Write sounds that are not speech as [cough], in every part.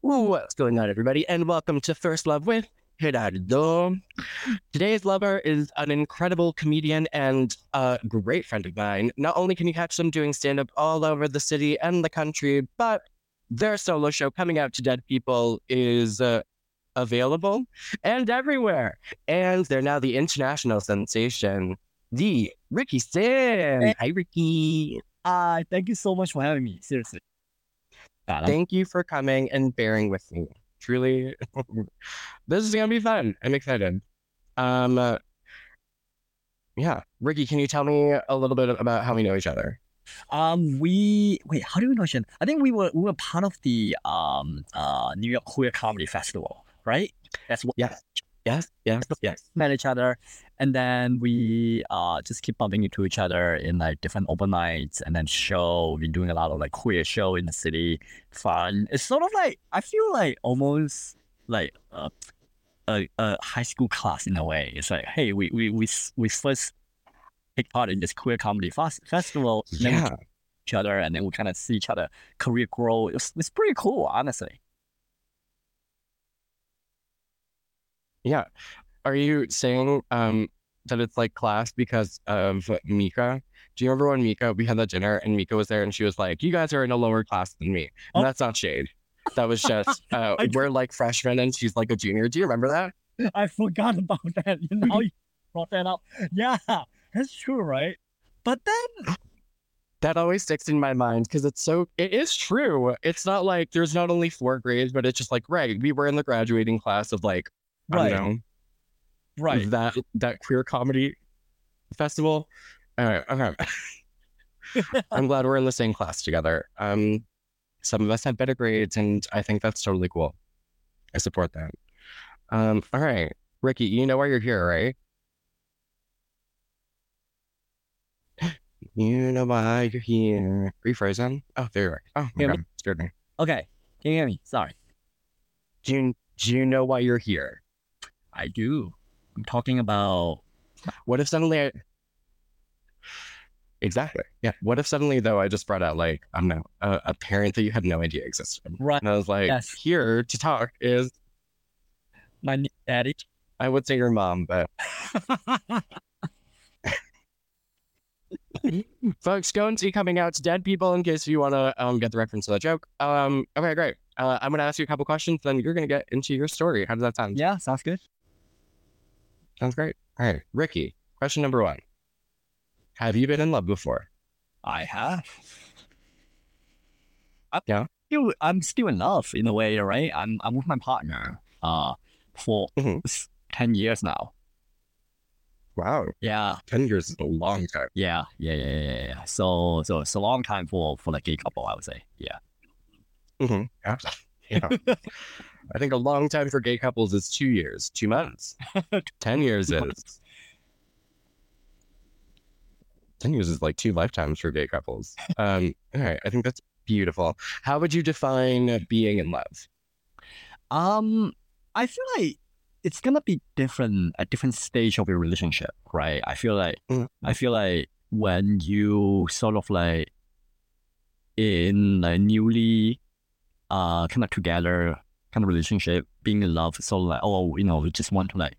What's going on, everybody? And welcome to First Love with Gerardo. Today's lover is an incredible comedian and a great friend of mine. Not only can you catch them doing stand up all over the city and the country, but their solo show coming out to dead people is uh, available and everywhere. And they're now the international sensation, the Ricky Sim. Hi, Ricky. Uh, thank you so much for having me. Seriously. Thank you for coming and bearing with me. Truly, [laughs] this is gonna be fun. I'm excited. Um, uh, yeah, Ricky, can you tell me a little bit about how we know each other? um, we wait. How do we know each other? I think we were we were part of the um uh New York Queer Comedy Festival, right? That's what Yes, yes, yes, yes. met each other, and then we uh just keep bumping into each other in like different open nights, and then show. We've been doing a lot of like queer show in the city. Fun. It's sort of like I feel like almost like a a, a high school class in a way. It's like hey, we we we we first take part in this queer comedy fest- festival. and then we Yeah, meet each other, and then we kind of see each other career grow. It's it's pretty cool, honestly. Yeah. Are you saying um that it's like class because of Mika? Do you remember when Mika we had that dinner and Mika was there and she was like, "You guys are in a lower class than me," Oh. and that's not shade. That was just [laughs] uh, we're like freshmen and she's like a junior. Do you remember that? I forgot about that. You know, you brought that up. Yeah, that's true, right? But then, that always sticks in my mind because it's so it is true it's not like there's not only four grades but it's just like right we were in the graduating class of like right, right. that that queer comedy festival. All right okay [laughs] i'm glad we're in the same class together. Um some of us had better grades and i think that's totally cool. I support that. Um all right. Ricky you know why you're here right? [gasps] You know why you're here. Are you frozen oh there you are. Oh my god scared me. Okay, can you hear me? Sorry. do you, do you know why you're here I do. I'm talking about. What if suddenly I... Exactly. Yeah. What if suddenly though I just brought out like I don't know a, a parent that you had no idea existed, Right. and I was like, Yes. here to talk is My daddy. I would say your mom, but [laughs] folks, go and see coming out to dead people in case you want to um get the reference to that joke. Um. Okay, great. Uh, I'm gonna ask you a couple questions, then you're gonna get into your story. How does that sound? yeah, sounds good. Sounds great. All right, Ricky. Question number one: Have you been in love before? I have. I'm Yeah. Still, I'm still in love in a way, right? I'm I'm with my partner. Uh, for Mhm. ten years now. Wow, Yeah, ten years is a long time. yeah, yeah, yeah, yeah, yeah, yeah. So, so it's a long time for for the gay couple, I would say. Yeah. Mm-hmm. Yeah. [laughs] yeah. [laughs] I think a long time for gay couples is two years, two months. [laughs] Ten years is. Ten years is like two lifetimes for gay couples. [laughs] Um, all right, I think that's beautiful. How would you define being in love? Um, I feel like it's gonna be different at different stage of your relationship, right? I feel like Mhm. I feel like when you sort of like in a newly uh kind of together kind of relationship, being in love, so like oh you know we just want to like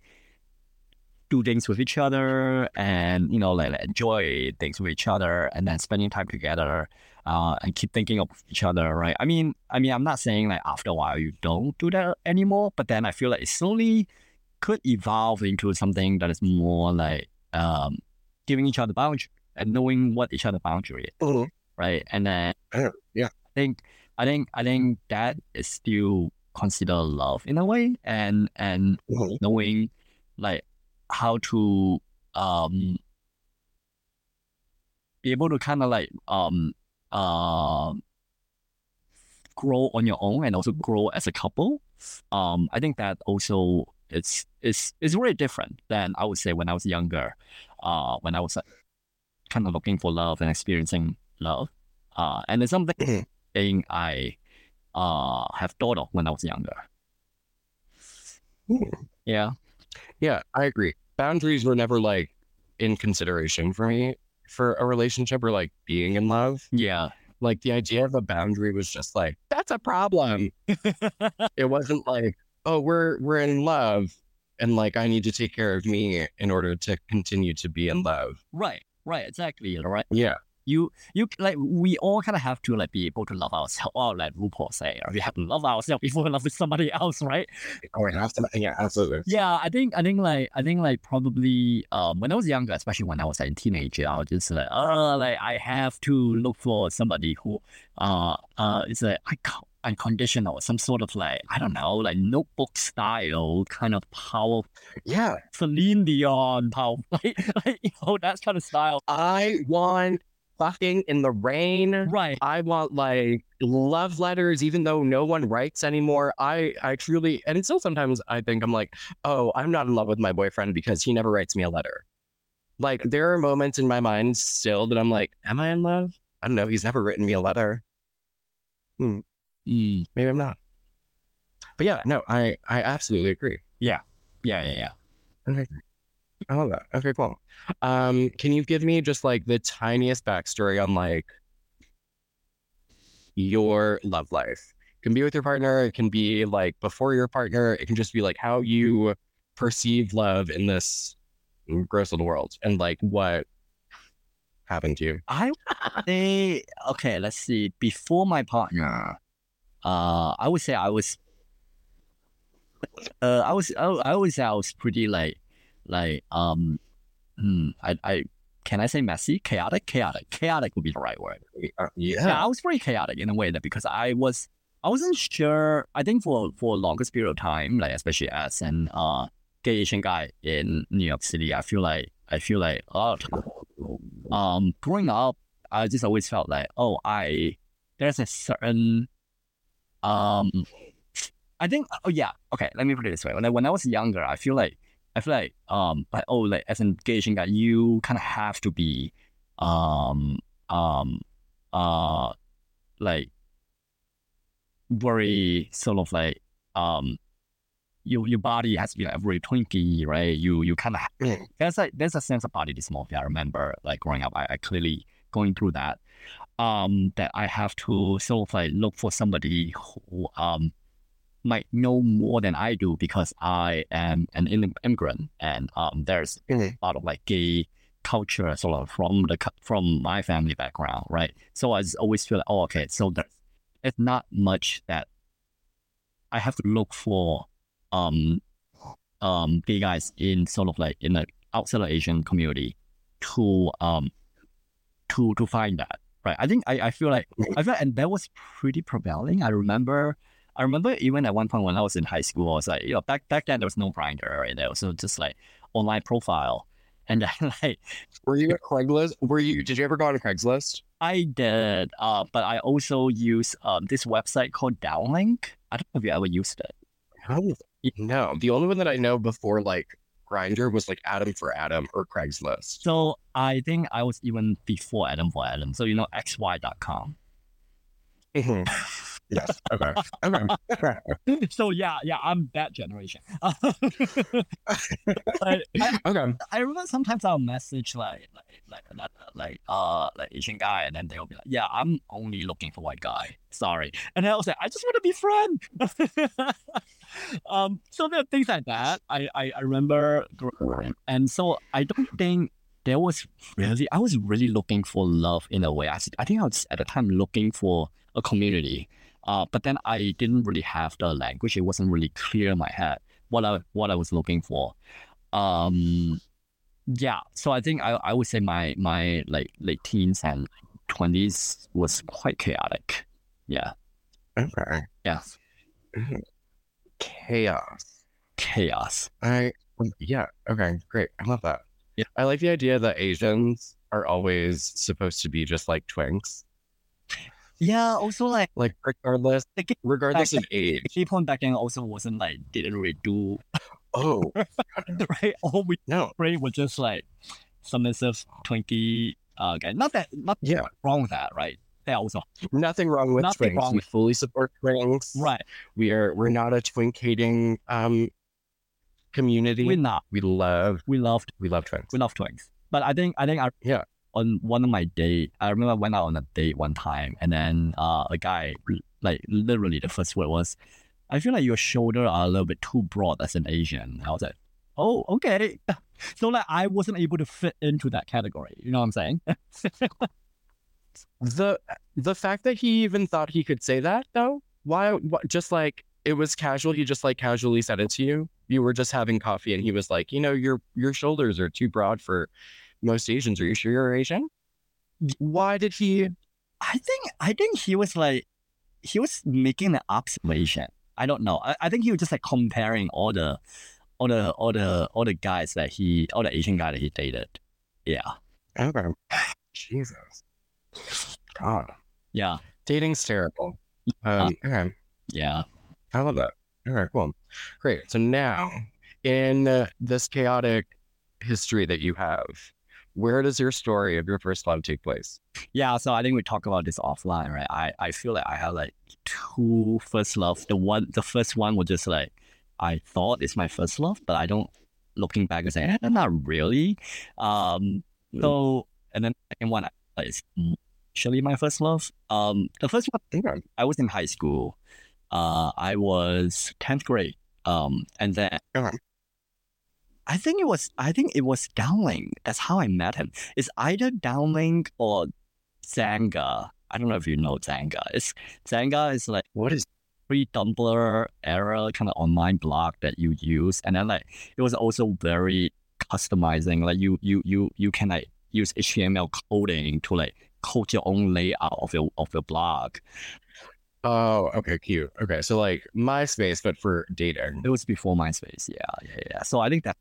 do things with each other and you know like, like enjoy things with each other and then spending time together uh, and keep thinking of each other, right? I mean, I mean, I'm not saying like after a while you don't do that anymore, but then I feel like it slowly could evolve into something that is more like um, giving each other boundary and knowing what each other boundary is, right? And then yeah. I think I think I think that is still considered love in a way, and and Mhm. knowing like how to um be able to kind of like um uh grow on your own and also grow as a couple um i think that also it's it's it's really different than i would say when i was younger uh when i was uh, kind of looking for love and experiencing love uh and it's something Mhm. thing i uh have thought of when i was younger yeah Yeah, I agree. Boundaries were never like in consideration for me for a relationship or like being in love. yeah Like the idea of a boundary was just like, that's a problem. [laughs] it wasn't like, oh, we're we're in love and like I need to take care of me in order to continue to be in love. Right, right, exactly. Right. Yeah. You you like we all kind of have to like be able to love ourselves. [laughs] Or like RuPaul say, we have to love ourselves before we love with somebody else, right? Oh, we have to. Yeah, absolutely. Yeah, I think I think like I think like probably um when I was younger, especially when I was like a teenager, I was just like oh like I have to look for somebody who uh uh is like I can't unconditional, some sort of like, I don't know, like notebook style kind of power. Yeah. Celine Dion power, [laughs] like, like, you know, that kind of style. I want fucking in the rain. Right. I want like love letters, even though no one writes anymore. I, I truly, and still sometimes I think I'm like, oh, I'm not in love with my boyfriend because he never writes me a letter. Like there are moments in my mind still that I'm like, am I in love? I don't know. He's never written me a letter. Hmm. Mm. Maybe I'm not. But yeah, no, I I absolutely agree. Yeah. Yeah, yeah, yeah. Okay. I love that. Okay, cool. Um, can you give me just like the tiniest backstory on like your love life? It can be with your partner, it can be like before your partner, it can just be like how you perceive love in this gross little world and like what happened to you. I say okay, let's see. Before my partner, uh, I would say I was, uh, I was, I, I would say I was pretty like, like, um, hmm, I, I, can I say messy, chaotic, chaotic, chaotic would be the right word. Uh, Yeah, yeah. I was very chaotic in a way that because I was, I wasn't sure. I think for for longest period of time, like especially as an uh gay Asian guy in New York City, I feel like I feel like a lot of time, um growing up, I just always felt like oh I there's a certain um I think oh yeah okay let me put it this way when I, when I was younger I feel like I feel like um like oh like as Asian guy you kind of have to be um um uh like very sort of like um your your body has to be like very twinky, right? You you kind of there's like there's a sense of body dysmorphia. I remember like growing up, I, I clearly going through that. Um, that I have to sort of like look for somebody who um might know more than I do because I am an immigrant and um there's Mhm. a lot of like gay culture sort of from the from my family background, right? So I always feel like, oh, okay, so there's it's not much that I have to look for um um gay guys in sort of like in the outside of Asian community to um to to find that. Right. I think I, I feel like I feel and that was pretty prevailing. I remember I remember even at one point when I was in high school, I was like, you know, back back then there was no Grindr, right? There was so just like online profile. And then [laughs] like Were you at Craigslist? Were you? Did you ever go on Craigslist? I did, uh, but I also use um this website called Downelink. I don't know if you ever used it. No, the only one that I know before like Grindr was like Adam for Adam or Craigslist. So I think I was even before Adam for Adam. So you know xy.com. Mhm. [laughs] yes. Okay. Okay. [laughs] so yeah, yeah, I'm that generation. [laughs] [laughs] I, okay. I remember sometimes I'll message like like like like, like uh like Asian guy and then they'll be like, Yeah, I'm only looking for white guy. Sorry. And I was like, I just want to be friend. um so there are things like that. I I, I remember growing and so I don't think there was really I was really looking for love in a way. I, I think I was at the time looking for a community. Uh, but then I didn't really have the language. It wasn't really clear in my head what I what I was looking for. Um, yeah. So I think I, I would say my my like late teens and twenties was quite chaotic. Yeah. Okay. Yeah. Chaos. Chaos. I yeah. Okay. Great. I love that. Yeah. I like the idea that Asians are always supposed to be just like twinks. Yeah. Also like Like regardless, gay regardless of age. gay porn back also wasn't like didn't really do Oh [laughs] right. All we no. played was just like submissive twinkie uh guy. Not that not Yeah. wrong with that, right? They also Nothing wrong with Nothing twinks. wrong we with- fully support twinks. right. We are we're not a twink hating um community. We're not. we love We loved we love twinks. we love twins. But I think I think I Yeah. On one of my date, I remember I went out on a date one time, and then uh, a guy like literally the first word was, "I feel like your shoulders are a little bit too broad as an Asian." I was like, "Oh, okay." [laughs] So like I wasn't able to fit into that category. You know what I'm saying? [laughs] the the fact that he even thought he could say that though, why? What, just like it was casual. He just like casually said it to you. You were just having coffee, and he was like, you know, your your shoulders are too broad for most Asians. Are you sure you're Asian? Why did he? I think I think he was like he was making an observation. I don't know. I, I think he was just like comparing all the all the all the all the guys that he all the Asian guy that he dated. Yeah. Okay. Jesus. God. Yeah. Dating's terrible. Um, okay. Yeah. I love that. All right, cool. Great. So now, in uh, this chaotic history that you have, where does your story of your first love take place? Yeah, so I think we talk about this offline, right? I, I feel like I have like two first love. The one the first one was just like I thought it's my first love, but I don't looking back and say, eh, not really. Um so and then the second one is actually my first love. Um the first one Okay. I was in high school. Uh I was tenth grade. Um and then. I think it was I think it was Downelink. That's how I met him. It's either Downelink or Xanga. I don't know if you know Xanga. It's Xanga is like What is? pre Tumblr era kind of online blog that you use, and then like it was also very customizing. Like you you you you can like use HTML coding to like code your own layout of your of your blog. Oh, okay, cute. Okay, so like MySpace, but for dating. It was before MySpace. Yeah, yeah, yeah. So I think that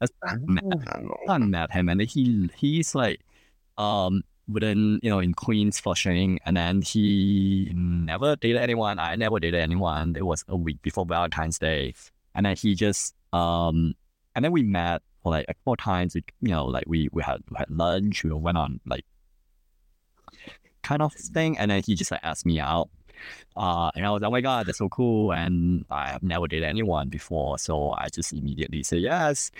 that's Wow. I met him and he he's like um within you know in Queens Flushing and then he never dated anyone. I never dated anyone. It was a week before Valentine's Day. And then he just um and then we met for like a couple times. We, you know, like we we had we had lunch, we went on like kind of thing, and then he just like asked me out. Uh, and I was like, oh my god, that's so cool, and I have never dated anyone before, so I just immediately said yes.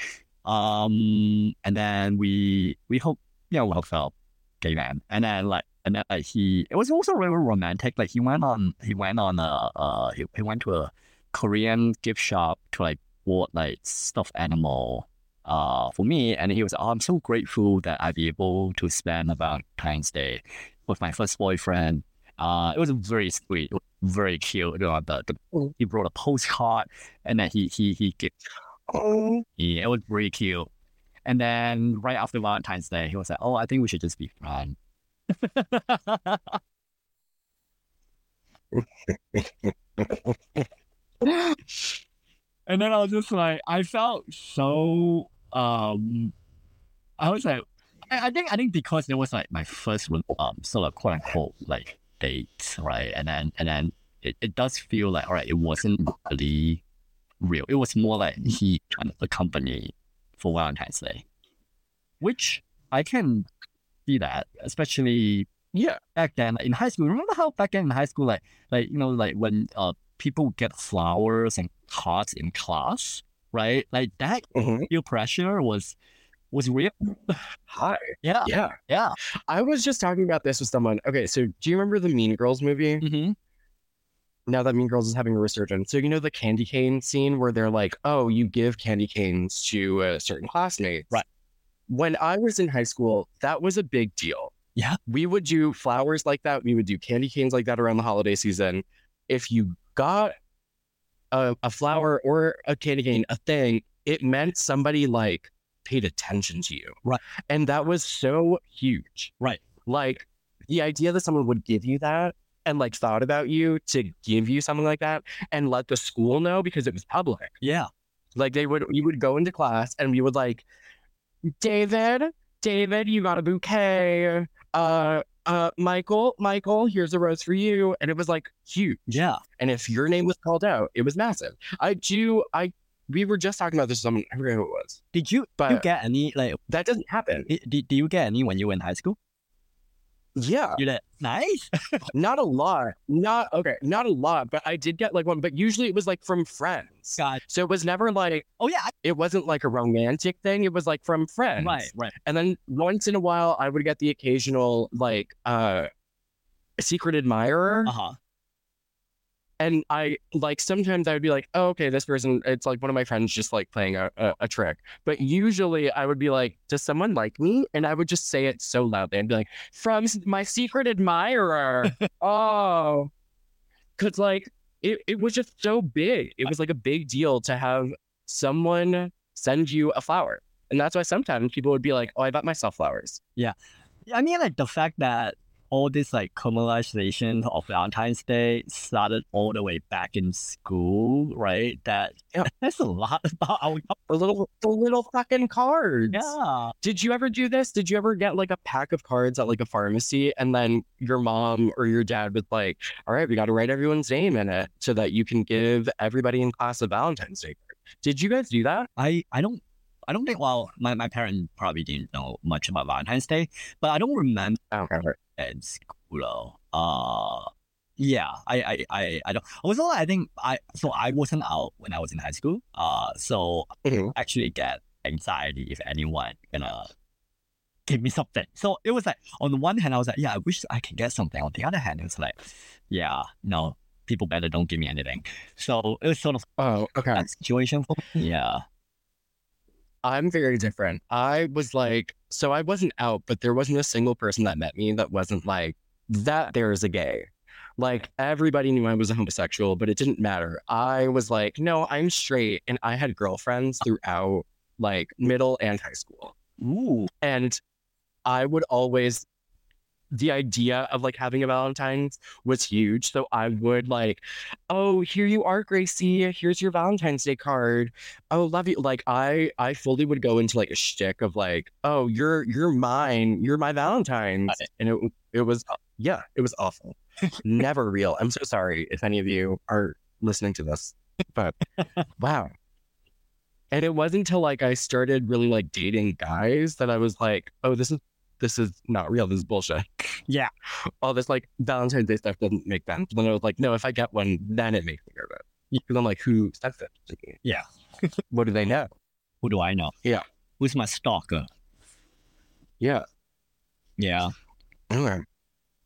Um, and then we we hope you know we hooked up, gay man, and then like and then he it was also really romantic. Like he went on he went on a uh he, he went to a Korean gift shop to like bought like stuffed animal uh for me, and he was oh, I'm so grateful that I'd be able to spend a Valentine's Day with my first boyfriend. Uh, it was very sweet, it was very cute. You know, the, the, he brought a postcard, and then he he he gave Oh, yeah, it was very cute. And then right after Valentine's Day, he was like, "Oh, I think we should just be friends." [laughs] and then I was just like, I felt so um, I was like, I, I think I think because it was like my first um sort of quote unquote like date, right? And then and then it, it does feel like all right, it wasn't really real. It was more like he trying to accompany for Valentine's Day, which I can see that, especially yeah. back then in high school. Remember how back then in high school, like like you know, like when uh people get flowers and cards in class, right? Like that Mhm. peer pressure was was real. Hi. Yeah, Yeah. yeah. I was just talking about this with someone. Okay, so do you remember the Mean Girls movie? Mm-hmm. Now that Mean Girls is having a resurgence. So you know the candy cane scene where they're like, "Oh, you give candy canes to a certain classmate. Right. When I was in high school, that was a big deal. Yeah. We would do flowers like that. We would do candy canes like that around the holiday season. If you got a, a flower or a candy cane, a thing, it meant somebody like paid attention to you. Right. And that was so huge. Right. Like the idea that someone would give you that and like thought about you to give you something like that and let the school know because it was public. Yeah. Like they would, you would go into class and we would like, David, David, you got a bouquet. Uh, uh, Michael, Michael, here's a rose for you. And it was like huge. Yeah. And if your name was called out, it was massive. I do, I, we were just talking about this someone, I forget who it was. Did you, But- you get any like That doesn't happen. did, did you get any when you were in high school? Yeah, You did nice. [laughs] not a lot. Not okay, not a lot, but I did get like one. But usually it was like from friends. God. So it was never like Oh yeah. It wasn't like a romantic thing. It was like from friends. Right. Right. And then once in a while, I would get the occasional like uh secret admirer. Uh huh. And I like sometimes I would be like, oh, okay, this person, it's like one of my friends just like playing a, a, a trick. But usually I would be like, does someone like me? And I would just say it so loudly. I'd be like, from my secret admirer. [laughs] oh, because like it, it was just so big. It was like a big deal to have someone send you a flower. And that's why sometimes people would be like, oh, I bought myself flowers. Yeah. I mean, like the fact that all this like commercialization of Valentine's Day started all the way back in school, right? That Yeah. [laughs] that's a lot about our The little, the little fucking cards. yeah. Did you ever do this? Did you ever get like a pack of cards at like a pharmacy and then your mom or your dad would like, all right, we got to write everyone's name in it so that you can give everybody in class a Valentine's Day card. Did you guys do that? I I don't I don't think well my, my parents probably didn't know much about Valentine's Day, but I don't remember I don't remember. In school. Uh yeah, I, I, I, I don't also I think I so I wasn't out when I was in high school. Uh so Mhm. actually get anxiety if anyone gonna give me something. So it was like on the one hand I was like, yeah, I wish I could get something. On the other hand, it was like, yeah, no, people better don't give me anything. So it was sort of Oh, okay. situation for me. Yeah. I'm very different. I was like, so I wasn't out, but there wasn't a single person that met me that wasn't like, that there is a gay. Like everybody knew I was a homosexual, but it didn't matter. I was like, no, I'm straight. And I had girlfriends throughout like middle and high school. Ooh. And I would always, the idea of like having a Valentine's was huge. So I would like, oh, here you are, Gracie. Here's your Valentine's Day card. Oh, love you. Like I, I fully would go into like a shtick of like, oh, you're, you're mine. You're my Valentine's. And it, it was, yeah, it was awful. Never real. I'm so sorry if any of you are listening to this, but wow. And it wasn't until like I started really like dating guys that I was like, oh, this is this is not real. This is bullshit. Yeah. All this like Valentine's Day stuff doesn't make sense. But then I was like, no, if I get one, then it makes me nervous. Because I'm like, who says it? Yeah. [laughs] what do they know? Who do I know? Yeah. Who's my stalker? Yeah. Yeah. Okay.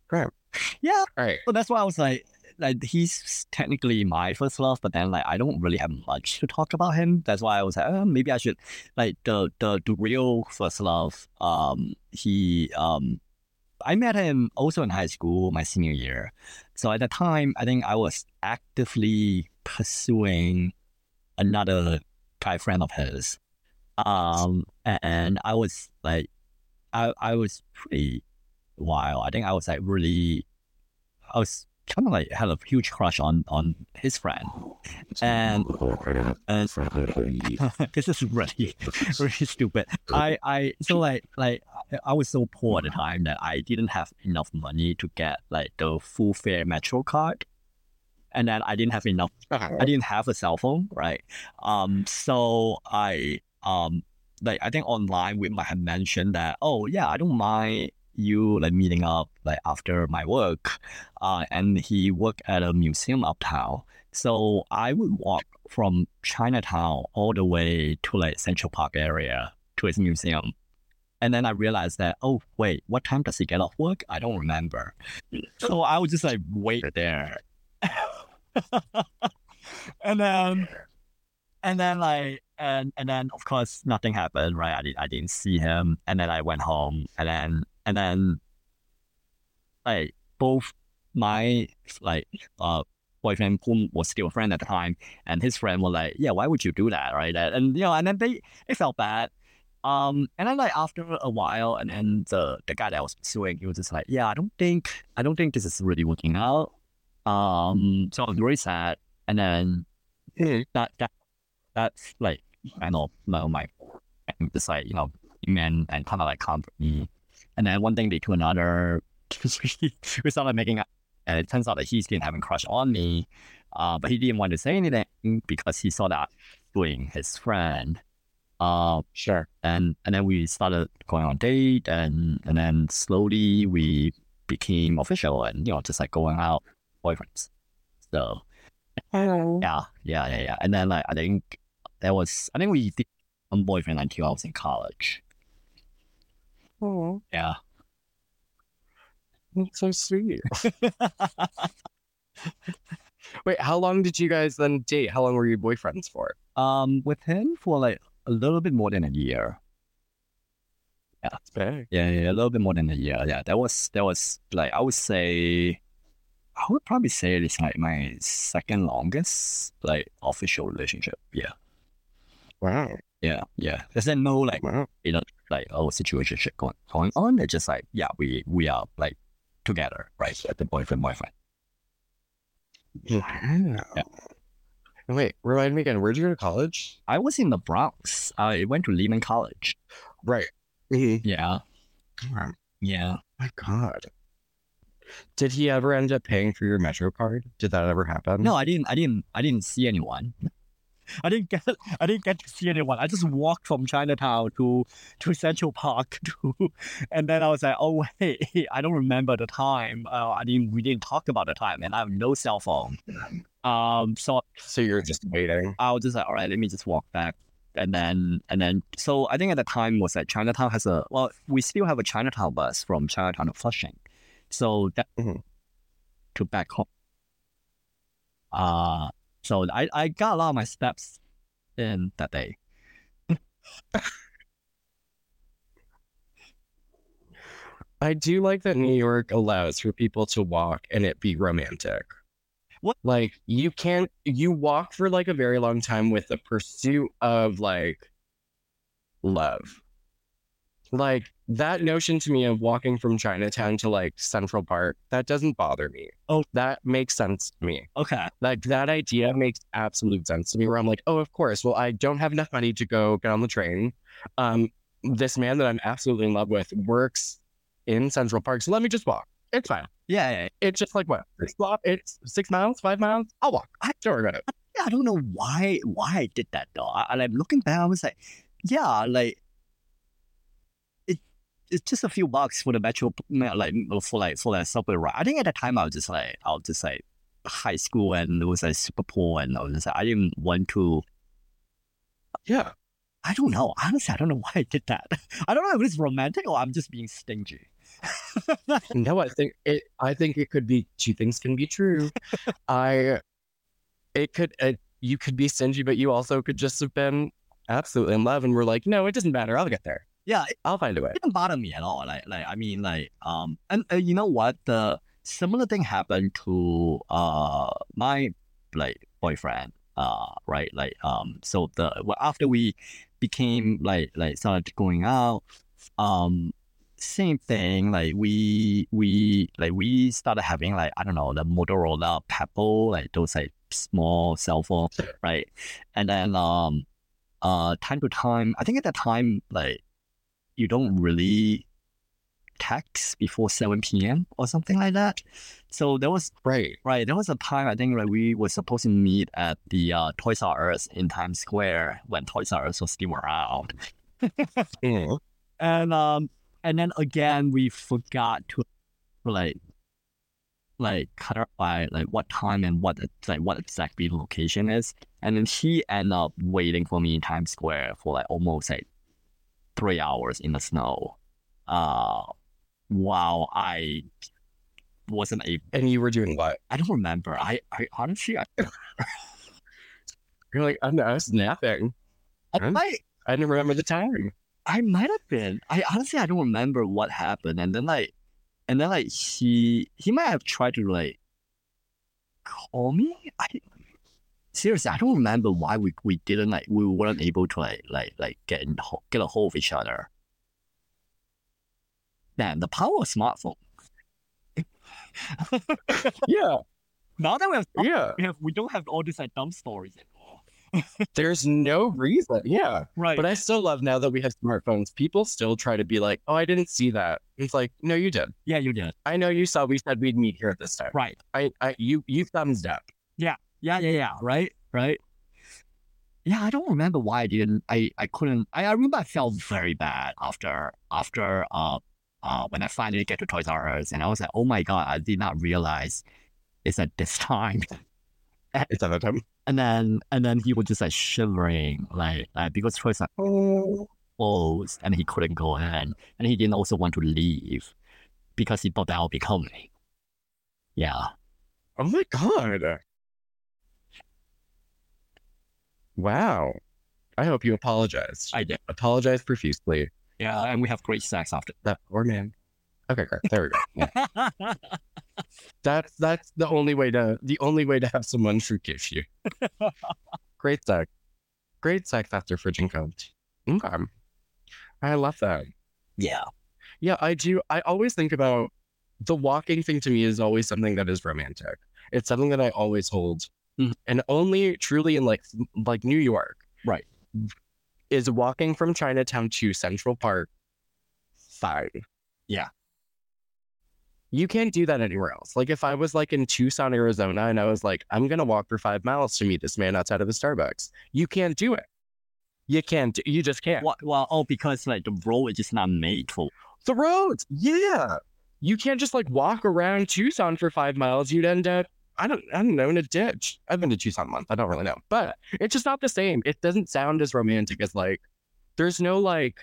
Great. Yeah. All right. Well, that's why I was like, like he's technically my first love, but then like I don't really have much to talk about him. That's why I was like, oh, maybe I should like the the the real first love. Um, he um, I met him also in high school, my senior year. So at the time, I think I was actively pursuing another guy friend of his. Um, and I was like, I I was pretty wild. I think I was like really, I was kind of like had a huge crush on on his friend, and and [laughs] this is really really stupid. I I so like like I- was so poor at the time that I didn't have enough money to get like the full fare metro card, and then I didn't have enough I didn't have a cell phone, right? Um, so I um like I think online we might have mentioned that oh yeah I don't mind you like meeting up like after my work, uh, and he worked at a museum uptown. So I would walk from Chinatown all the way to like Central Park area to his museum. And then I realized that, oh, wait, what time does he get off work? I don't remember. So I would just like wait there. [laughs] and then and then like and and then of course nothing happened right I, did, I didn't see him and then i went home and then and then like both my like uh boyfriend whom was still a friend at the time and his friend were like yeah why would you do that? Right? And, and you know and then they it felt bad. Um and then like after a while and then the the guy that I was pursuing he was just like yeah i don't think i don't think this is really working out. Um so i was very sad. And then Mhm. that that that's like kind know my, my and just like you know man and kind of like comfort me and then one thing lead to another [laughs] we started making up and it turns out that he's been having crush on me uh but he didn't want to say anything because he saw that doing his friend uh Sure. and and then we started going on date and and then slowly we became official and you know just like going out boyfriends. So Oh. yeah, yeah, yeah, yeah. And then like I think there was I think we did one boyfriend until I was in college. Oh, Yeah. that's so sweet. [laughs] Wait, how long did you guys then date? How long were you boyfriends for? Um, with him for like a little bit more than a year. Yeah, that's big. Yeah, yeah, a little bit more than a year. Yeah, that was that was like I would say, I would probably say it's like my second longest like official relationship. Yeah, Wow. yeah, yeah. There's then no like Wow. you know like oh situation shit going going on. It's just like yeah, we we are like together, right? At the boyfriend boyfriend. Wow. Wait, remind me again, where'd you go to college? I was in the Bronx. I went to Lehman College. Right. Mm-hmm. Yeah, yeah. my God. Did he ever end up paying for your Metro card? Did that ever happen? No, I didn't. I didn't. I didn't see anyone. I didn't get. I didn't get to see anyone. I just walked from Chinatown to to Central Park [laughs] to, and then I was like, oh hey, I don't remember the time. Uh, I didn't. We didn't talk about the time, and I have no cell phone. Um. So So you're just waiting. I was just like, all right, let me just walk back. And then, and then, so I think at the time was that Chinatown has a, well, we still have a Chinatown bus from Chinatown to Flushing. So that, Mhm. to back home. Uh, so I, I got a lot of my steps in that day. I do like that mm. New York allows for people to walk and it be romantic. What? Like you can't you walk for like a very long time with the pursuit of like love. Like that notion to me of walking from Chinatown to like Central Park, that doesn't bother me. Oh. That makes sense to me. Okay. Like that idea makes absolute sense to me where I'm like, oh, of course. Well, I don't have enough money to go get on the train. Um, this man that I'm absolutely in love with works in Central Park. So let me just walk. It's fine. Yeah, yeah, It's just like what? Block, it's six miles, five miles. I'll walk. I don't worry about it. yeah. I don't know why, why I did that though. I, I'm looking back, I was like, yeah, like, it's just a few bucks for the metro, like for like for like subway ride. I think at the time I was just like, I was just like high school and it was like super poor and I was just like, I didn't want to. Yeah. I don't know. Honestly, I don't know [laughs] why I did that. I don't know if it's romantic or I'm just being stingy. No, I think it. I think it could be two things can be true. I, it could. It, you could be stingy, but you also could just have been absolutely in love, and we're like, no, it doesn't matter. I'll get there. Yeah, it I'll find a way. It didn't bother me at all. Like, like I mean, like, um, and uh, you know what? The similar thing happened to uh my like boyfriend. Uh, right, like, um, so the well, after we became like like started going out, um, same thing. Like we we like we started having like I don't know the Motorola Pebble, like those like small cell phone, right? And then um, uh, time to time, I think at that time like you don't really text before 7 p.m. or something like that. So there was Right. right, there was a time I think like we were supposed to meet at the uh, Toys R Us in Times Square when Toys R Us was still around. Mm. [laughs] And um and then again we forgot to like like clarify like what time and what like what exactly the location is. And then he ended up waiting for me in Times Square for like almost like three hours in the snow. Uh while I wasn't able And you were doing what? I don't remember. I, I honestly I, [laughs] You're like, I'm not napping. I might I didn't remember the time. I might have been. I honestly I don't remember what happened. And then like and then like he he might have tried to like call me. I seriously I don't remember why we, we didn't like we weren't able to like like like get in get a hold of each other. Man, the power of smartphone. [laughs] Yeah. now that we have, Yeah. we have we don't have all these like dumb stories anymore. [laughs] There's no reason. Yeah. Right. But I still love now that we have smartphones, people still try to be like, oh, I didn't see that. It's like, no, you did. yeah, you did. I know you saw we said we'd meet here at this time. Right. I, I you you thumbs up. Yeah, yeah, yeah. Yeah. Right, right. Yeah, I don't remember why I didn't. I I couldn't. I, I remember I felt very bad after after uh uh, when I finally get to Toys R Us, and I was like, oh my god, I did not realize it's at this time. [laughs] It's at that time. And then and then he was just like shivering, like, like because Toys R Oh. closed and he couldn't go in, and he didn't also want to leave because he thought that would be coming. Yeah, Oh my god. Wow. I hope you apologize. I did. apologize profusely. Yeah, and we have great sex after. That poor man. Okay, great. There we go. [laughs] Yeah. That's that's the only way to the only way to have someone forgive you. [laughs] Great sex. Great sex after fridging coat. Okay. I love that. yeah, Yeah, I do. I always think about the walking thing to me is always something that is romantic. It's something that I always hold. Mhm. And only truly in like like New York. Right. Is walking from Chinatown to Central Park fine. Yeah. You can't do that anywhere else. Like if I was like in Tucson, Arizona, and I was like, I'm gonna walk for five miles to meet this man outside of the Starbucks. You can't do it. You can't. You just can't. well, well, oh, because like the road is just not made for. The roads, yeah. You can't just like walk around Tucson for five miles. You'd end up, I don't, I don't know, in a ditch. I've been to Tucson once. I don't really know, but it's just not the same. It doesn't sound as romantic as like. There's no like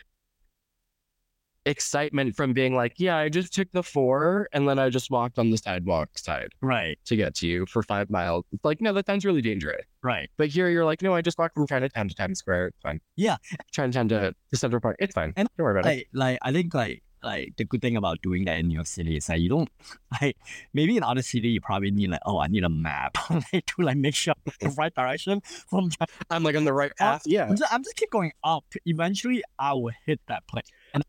excitement from being like, yeah, I just took the four and then I just walked on the sidewalk side Right, to get to you for five miles. It's like, no, that sounds really dangerous. right. But here you're like, no, I just walked from Chinatown to Times Square. It's fine. Yeah. Chinatown to, to Central Park. It's fine. And, don't worry about it. Like, like I think like like the good thing about doing that in New York City is that you don't [laughs] like maybe in other city you probably need like oh I need a map like, [laughs] to like make sure I'm the right direction from [laughs] I'm like on the right path. Yeah. I'm just, I'm just keep going up. Eventually, I will hit that place.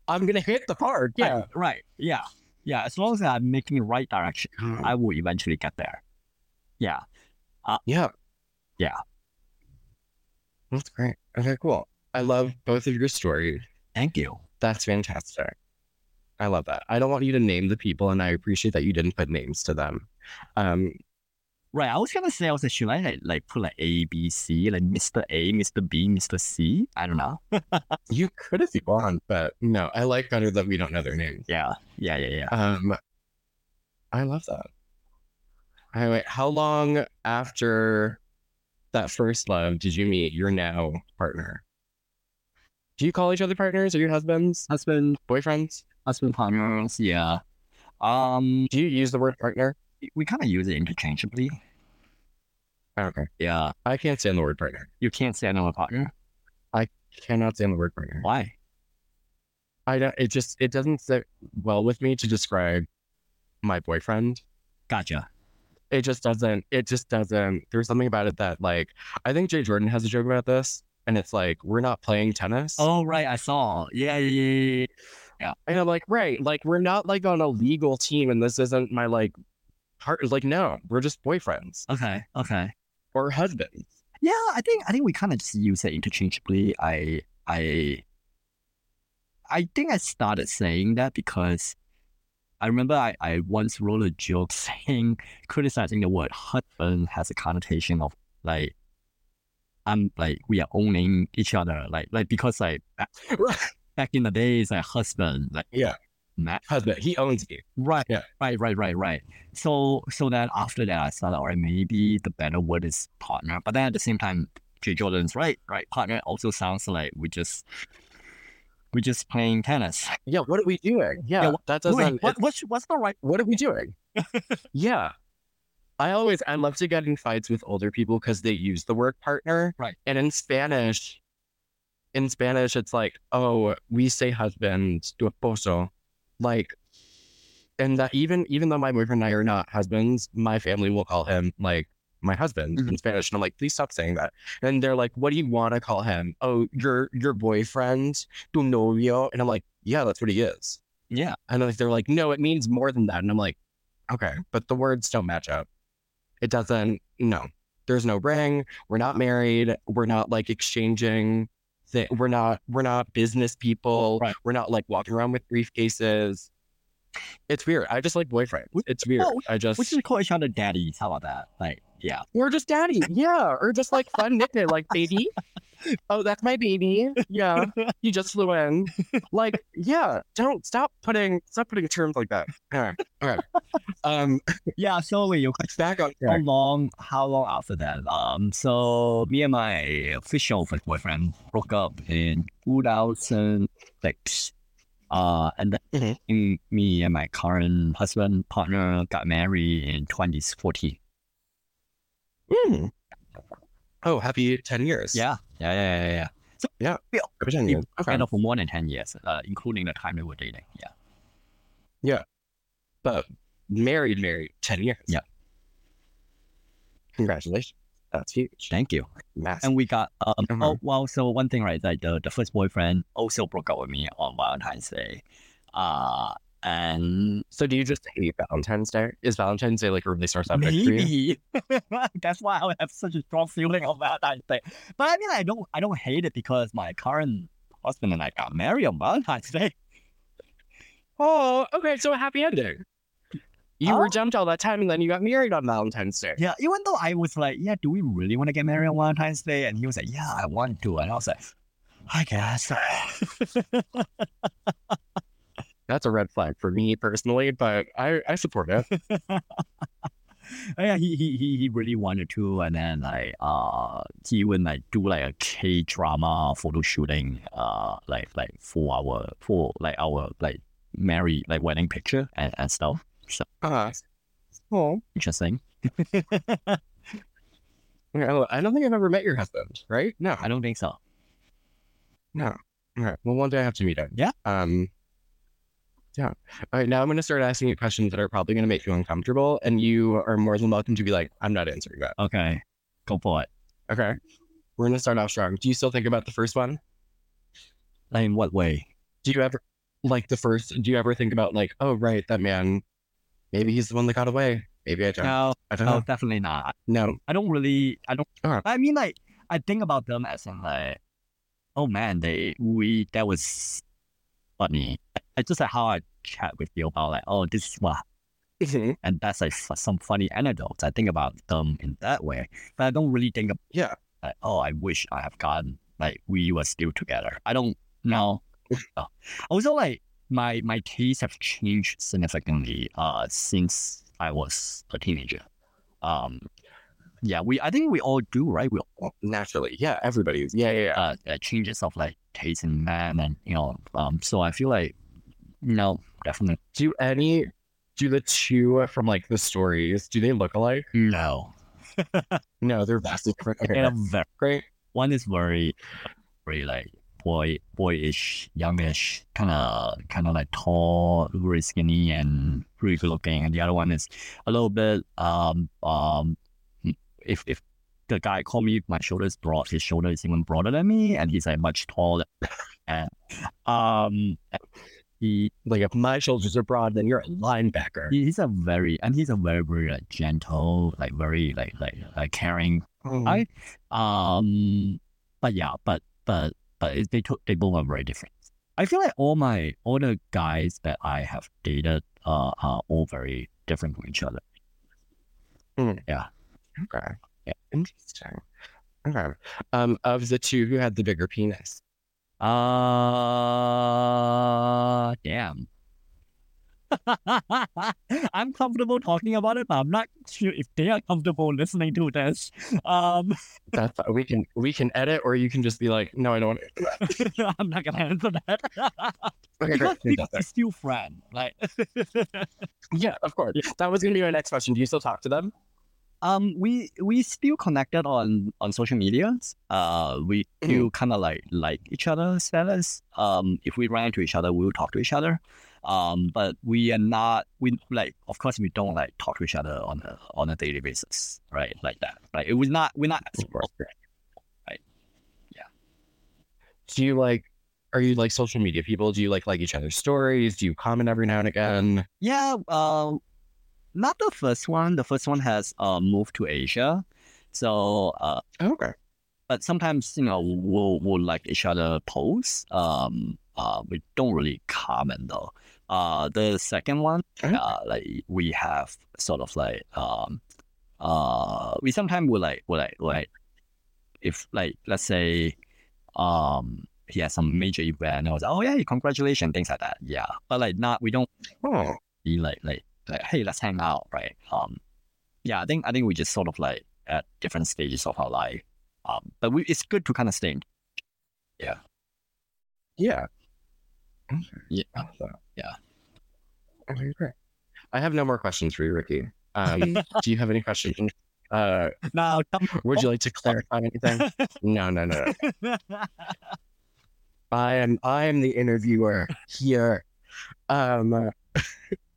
I'm gonna hit the park. Yeah. Right, right. Yeah. Yeah. As long as I'm making the right direction, mm. I will eventually get there. Yeah. Uh, yeah. Yeah. That's great. Okay, cool. I love both of your stories. Thank you. That's fantastic. I love that. I don't want you to name the people, and I appreciate that you didn't put names to them. Um, Right. I was gonna say, I was like, should I like, like put like A, B, C, like Mr. A, Mr. B, Mr. C? I don't know. [laughs] you could if you want, but no, I like better that we don't know their names. Yeah. Yeah. Yeah. Yeah. Um, I love that. I wait. How long after that first love did you meet your now partner? Do you call each other partners or your husbands, Husband, boyfriends? Husband partners. Yeah. Um, Do you use the word partner? we kind of use it interchangeably. Okay. Yeah. I can't stand the word partner. You can't stand say another partner. I cannot stand the word partner. Why? I don't. It just it doesn't sit well with me to describe my boyfriend. Gotcha. It just doesn't. It just doesn't. There's something about it that like I think Jay Jordan has a joke about this, and it's like we're not playing tennis. Oh, right. I saw. Yeah. Yeah. Yeah. Yeah. And I'm like, right, like we're not like on a legal team, and this isn't my like heart. Like, no, we're just boyfriends Okay. Okay. or husbands. Yeah, I think I think we kind of just use it interchangeably. I I I think I started saying that because I remember I, I once wrote a joke [laughs] saying criticizing the word husband has a connotation of like I'm like we are owning each other like like because like [laughs] back, in the days like husband like Yeah. ma- Husband, he owns you. Right. Yeah. Right. Right. Right. Right. So so then after that, I thought, all right, maybe the better word is partner. But then at the same time, Jay Jordan's right. Right. Partner also sounds like we just we just playing tennis. Yeah. What are we doing? Yeah. Yeah, what- that doesn't. what, what's what's the right? what are we doing? [laughs] yeah. I always I love to get in fights with older people because they use the word partner. Right. And in Spanish, in Spanish, it's like, oh, we say husband, tu esposo. Like and that even even though my boyfriend and I are not husbands, my family will call him like my husband in mm-hmm. Spanish. And I'm like, please stop saying that. And they're like, what do you want to call him? Oh, your your boyfriend, tu novio. And I'm like, yeah, that's what he is. Yeah. And like they're like, no, it means more than that. And I'm like, okay, but the words don't match up. It doesn't. No, there's no ring. We're not married. We're not like exchanging. Th- we're not. We're not business people. Right. We're not like walking around with briefcases. It's weird. I just like boyfriends. It's weird. oh, I just We should call each other daddies. How about that? Like, yeah. we're just daddy. Yeah, or just like fun nickname like baby. Oh, that's my baby. Yeah, you just flew in. Like, yeah, don't stop putting stop putting terms like that. All right, all right. Um, [laughs] yeah. So wait, you back on how long? How long after that? Um, so me and my official first boyfriend broke up in 2006. Uh, and then Mhm. me and my current husband partner got married in 2014. Hmm. Oh, happy ten years. Yeah, yeah, yeah, yeah, yeah. So happy ten years. Okay, Kind of for more than 10 years, uh, including the time we were dating. Yeah. Yeah. but married, married ten years. Yeah. Congratulations. That's huge. Thank you. Massive. And we got um Uh-huh. oh well so one thing right like the, the first boyfriend also broke up with me on Valentine's Day. Uh and So do you just hate Valentine's Day? Is Valentine's Day like a really sore subject for you? maybe [laughs] that's why I have such a strong feeling on Valentine's Day. But I mean I don't I don't hate it because my current husband and I got married on Valentine's Day. Oh, okay. So a happy ending. You were jumped all that time and then you got married on Valentine's Day. Yeah, even though I was like, yeah, do we really want to get married on Valentine's Day? And he was like, yeah, I want to. And I was like, I guess. [laughs] That's a red flag for me personally, but I, I support it. [laughs] yeah, he, he he really wanted to, and then like uh he even like do like a K drama photo shooting, uh like like for our for like our like married like wedding picture and, and stuff. So Uh, oh, interesting. [laughs] I don't think I've ever met your husband, right? No, I don't think so. no. All right. Well, one day I have to meet him. Yeah. Um. Yeah. All right. Now I'm going to start asking you questions that are probably going to make you uncomfortable, and you are more than welcome to be like, "I'm not answering that." Okay, go for it. Okay. We're going to start off strong. Do you still think about the first one? Like, in what way? Do you ever like the first? Do you ever think about like, oh right, that man, maybe he's the one that got away. Maybe I don't. No, I don't no, know. definitely not. No. I don't really. I don't. Alright. I mean, like, I think about them as in like, oh man, they we that was funny. It's just like how I chat with you about like, oh, this is what, Mhm. and that's like f- some funny anecdotes. I think about them in that way, but I don't really think about Yeah. like, oh, I wish I have gotten like we were still together. I don't know. Uh, [laughs] also, like my my tastes have changed significantly uh since I was a teenager. Um, yeah, we I think we all do, right? We all, naturally, yeah. Everybody's. Yeah, yeah, yeah. uh, uh changes of like taste in man and you know um. So I feel like no, definitely do any? Do the two from like the stories? Do they look alike? no. [laughs] No, they're vastly different. Okay, I'm very great. one is very very like boy boyish youngish kind of kind of like tall very skinny and pretty good looking and the other one is a little bit um um if if the guy called me my shoulder is broad his shoulder is even broader than me and he's like much taller [laughs] and um he Like if my shoulders are broad, then you're a linebacker. he's a very and he's a very very like gentle like very like like like caring Oh, I um but yeah but but but it, they took they both are very different i feel like all my all the guys that i have dated uh are all very different from each other Yeah. okay. Yeah. Interesting. Okay. Um, of the two who had the bigger penis. Uh damn [laughs] i'm comfortable talking about it but i'm not sure if they are comfortable listening to this um [laughs] That's we can we can edit, or you can just be like, no, I don't. want to. [laughs] i'm not gonna answer that Okay, great. because still friends like Yeah, of course. That was gonna be my next question. Do you still talk to them? Um, we we still connected on on social media. Uh, we still kind of like like each other's status. Um, if we ran into each other, we will talk to each other. Um, but we are not. We like, of course, we don't like talk to each other on a on a daily basis, right? Like that. Like it was not. We're not. Right. Yeah. Do you like? Are you like social media people? Do you like like each other's stories? Do you comment every now and again? Yeah. Um, not the first one. The first one has uh moved to Asia, so uh, Okay. but sometimes you know we'll we'll like each other posts. Um, uh, we don't really comment though. Uh, the second one, Okay. uh, like we have sort of like um, uh, we sometimes will like will like like if like let's say um he has some major event. And I was like, oh yeah, congratulations, things like that. Yeah, but like not we don't Oh, be like like like hey let's hang out right. Um, yeah, I think I think we just sort of like at different stages of our life. Um, but we it's good to kind of stay. in- yeah. Yeah, I love that. Yeah. Okay, great. I have no more questions for you, Ricky. Um, [laughs] do you have any questions? Uh, now would you like to clarify anything? No, no, no. no. [laughs] I am I am the interviewer here. Um, uh, [laughs]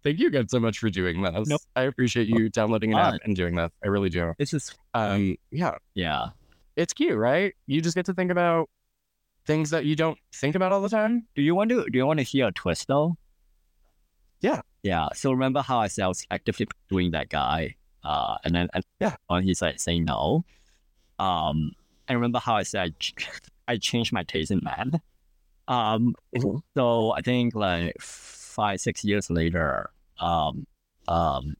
thank you again so much for doing this. Nope. I appreciate you downloading an app and doing this. I really do. this is Um, yeah, yeah it's cute, right? You just get to think about things that you don't think about all the time. Do you want to do you want to hear a twist though? Yeah. Yeah. So remember how I said I was actively pursuing that guy? Uh and then and Yeah. on he's like saying no. Um and remember how I said I, I changed my taste in men? Um Mhm. so I think like five, six years later, um um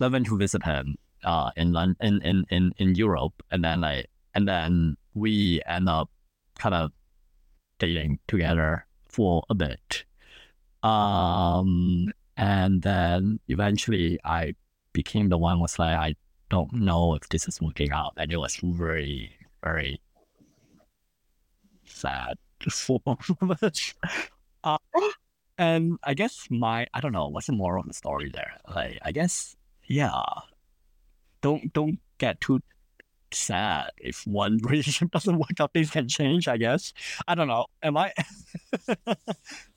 I went to visit him uh in in, in, in, in Europe and then like and then we end up kind of dating together for a bit. Um, and then eventually I became the one was like, I don't know if this is working out. And it was very, very sad [laughs] for [laughs] us. Uh, [laughs] and I guess my, I don't know, what's the moral of the story there? Like, I guess, yeah, don't, don't get too sad if one [laughs] relationship doesn't work out things can change i guess i don't know am i [laughs]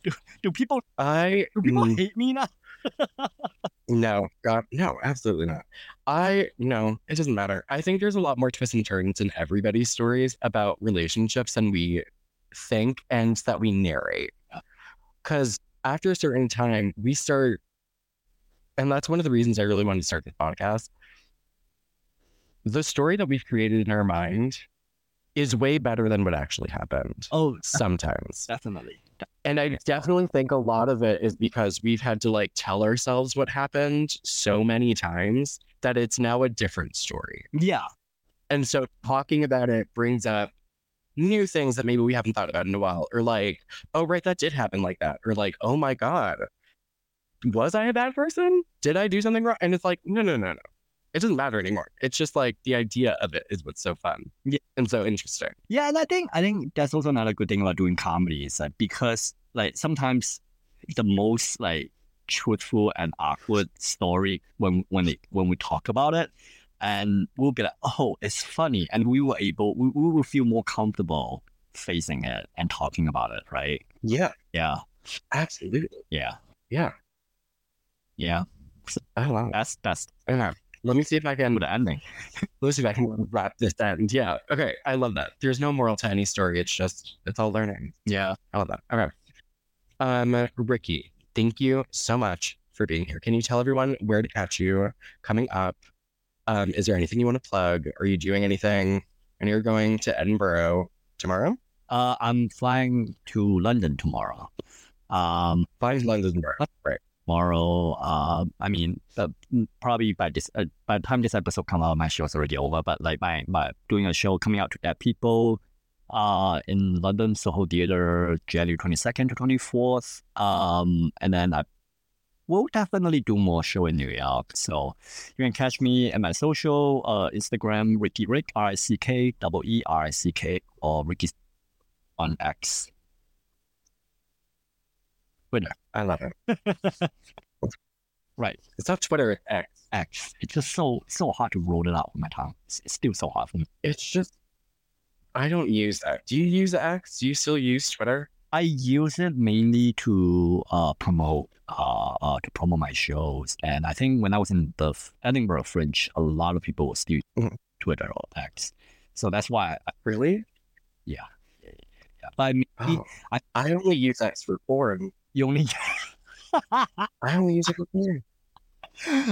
do, do people I do people mm, hate me now no, God, no, absolutely not. I no, it doesn't matter. I think there's a lot more twists and turns in everybody's stories about relationships than we think and that we narrate. Because after a certain time, we start, and that's one of the reasons I really wanted to start this podcast. The story that we've created in our mind is way better than what actually happened. oh Sometimes. definitely And I definitely think a lot of it is because we've had to like tell ourselves what happened so many times that it's now a different story. yeah And so talking about it brings up new things that maybe we haven't thought about in a while, or like, oh, right, that did happen like that, or like, oh my God, was I a bad person? Did I do something wrong? And it's like, no, no, no, no. It doesn't matter anymore. It's just like the idea of it is what's so fun Yeah. and so interesting. yeah and i think i think that's also another good thing about doing comedy is that because like sometimes the most like truthful and awkward story when when it, when we talk about it and we'll be like oh it's funny and we were able we, we will feel more comfortable facing it and talking about it right Yeah, yeah absolutely. yeah Yeah. yeah Oh, wow. that's that's Okay. Let me see if I can good ending [laughs] Let's see if I can wrap this end. Yeah. Okay. I love that. There's no moral to any story. It's just, it's all learning. yeah I love that. Okay. Um, Ricky, thank you so much for being here. Can you tell everyone where to catch you coming up? Um, is there anything you want to plug? Are you doing anything? And you're going to Edinburgh tomorrow? uh i'm flying to london tomorrow um Flying to London, right? tomorrow. Uh, I mean, uh, mm, probably by this, uh, by the time this episode come out, my show is already over. But like by by doing a show Coming Out to Dead People, uh, in London Soho Theatre, January twenty second to twenty fourth. Um, and then I will definitely do more show in New York. So you can catch me at my social, uh, Instagram Ricky Rick R I C K double E R I C K or Ricky on X. Twitter. I love it. [laughs] Right. It's not Twitter, it's X. X. It's just so so hard to roll it out with my tongue. It's, it's still so hard for me. It's just, I don't use that. Do you use X? Do you still use Twitter? I use it mainly to uh, promote uh, uh, to promote my shows, and I think when I was in the Edinburgh Fringe, a lot of people were still Mhm. Twitter or X, so that's why. I, Really? yeah, but I mean, Oh, I- I only use X for porn. you only. [laughs] I only use it for porn.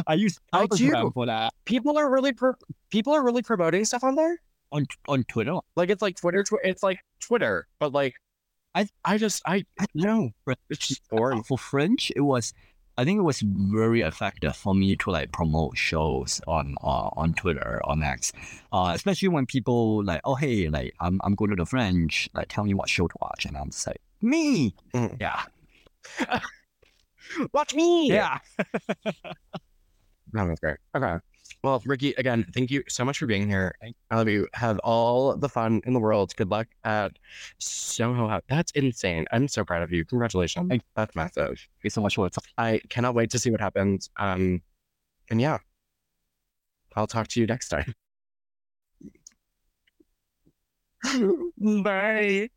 I use I Telegram for that People are really pro- people are really promoting stuff on there. on on Twitter. Like it's like Twitter. Tw- it's like Twitter, but like I- I just I, I. It's just porn. For Fringe it was I think it was very effective for me to like promote shows on uh, on Twitter on X, uh, especially when people like, oh hey, like I'm I'm going to the Fringe, like tell me what show to watch, and I'm just like me, Mm. yeah, [laughs] Watch me. yeah. [laughs] That was great. Okay. Well, Ricky, again, thank you so much for being here. I love you. Have all the fun in the world. Good luck at Soho House. That's insane. I'm so proud of you. Congratulations. Thank- That's massive. Thank you so much for the I cannot wait to see what happens. Um, and yeah, I'll talk to you next time. [laughs] Bye.